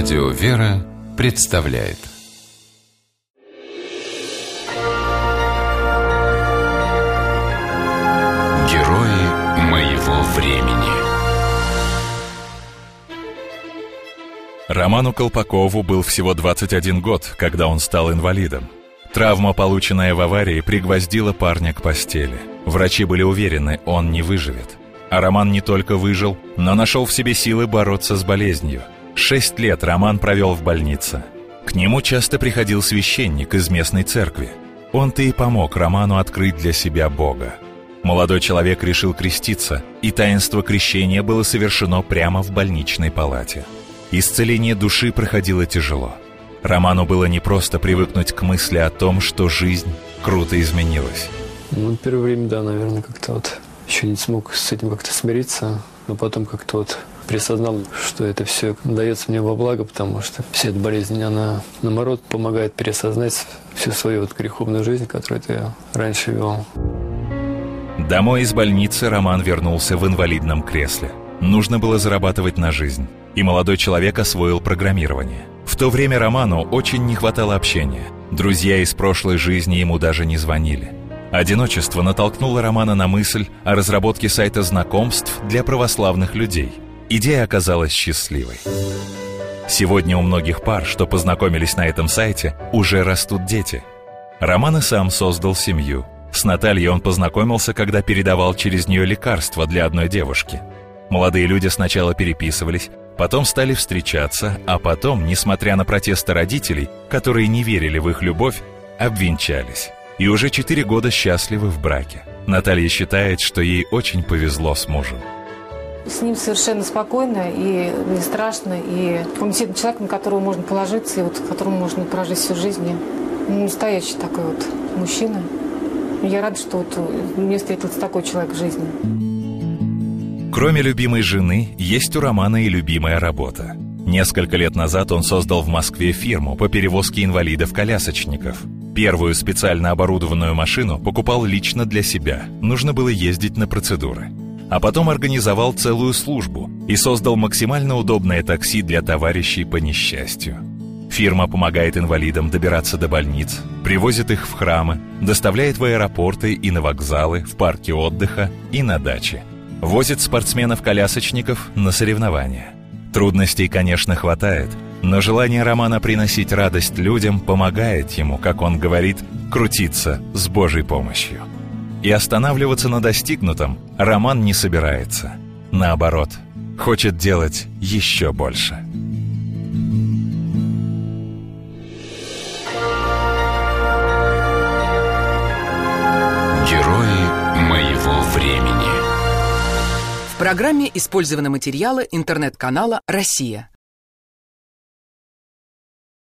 Радио «Вера» представляет Герои моего времени Роману Колпакову был всего 21 год, когда он стал инвалидом. Травма, полученная в аварии, пригвоздила парня к постели. Врачи были уверены, он не выживет. А Роман не только выжил, но нашел в себе силы бороться с болезнью. Шесть лет Роман провел в больнице. К нему часто приходил священник из местной церкви. Он-то и помог Роману открыть для себя Бога. Молодой человек решил креститься, и таинство крещения было совершено прямо в больничной палате. Исцеление души проходило тяжело. Роману было непросто привыкнуть к мысли о том, что жизнь круто изменилась. Ну, первое время, да, наверное, как-то вот еще не смог с этим как-то смириться, но потом как-то вот присознал, что это все дается мне во благо, потому что вся эта болезнь, она, наоборот, помогает переосознать всю свою вот греховную жизнь, которую я раньше вел. Домой из больницы Роман вернулся в инвалидном кресле. Нужно было зарабатывать на жизнь, и молодой человек освоил программирование. В то время Роману очень не хватало общения. Друзья из прошлой жизни ему даже не звонили. Одиночество натолкнуло Романа на мысль о разработке сайта знакомств для православных людей. Идея оказалась счастливой. Сегодня у многих пар, что познакомились на этом сайте, уже растут дети. Роман и сам создал семью. С Натальей он познакомился, когда передавал через нее лекарства для одной девушки. Молодые люди сначала переписывались, потом стали встречаться, а потом, несмотря на протесты родителей, которые не верили в их любовь, обвенчались и уже четыре года счастливы в браке. Наталья считает, что ей очень повезло с мужем. С ним совершенно спокойно и не страшно. И он действительно человек, на которого можно положиться, и вот которому можно прожить всю жизнь. Он настоящий такой вот мужчина. Я рада, что вот мне встретился такой человек в жизни. Кроме любимой жены, есть у Романа и любимая работа. Несколько лет назад он создал в Москве фирму по перевозке инвалидов-колясочников – Первую специально оборудованную машину покупал лично для себя. Нужно было ездить на процедуры. А потом организовал целую службу и создал максимально удобное такси для товарищей по несчастью. Фирма помогает инвалидам добираться до больниц, привозит их в храмы, доставляет в аэропорты и на вокзалы, в парки отдыха и на дачи. Возит спортсменов-колясочников на соревнования. Трудностей, конечно, хватает – но желание Романа приносить радость людям помогает ему, как он говорит, крутиться с Божьей помощью. И останавливаться на достигнутом Роман не собирается. Наоборот, хочет делать еще больше. Герои моего времени В программе использованы материалы интернет-канала «Россия».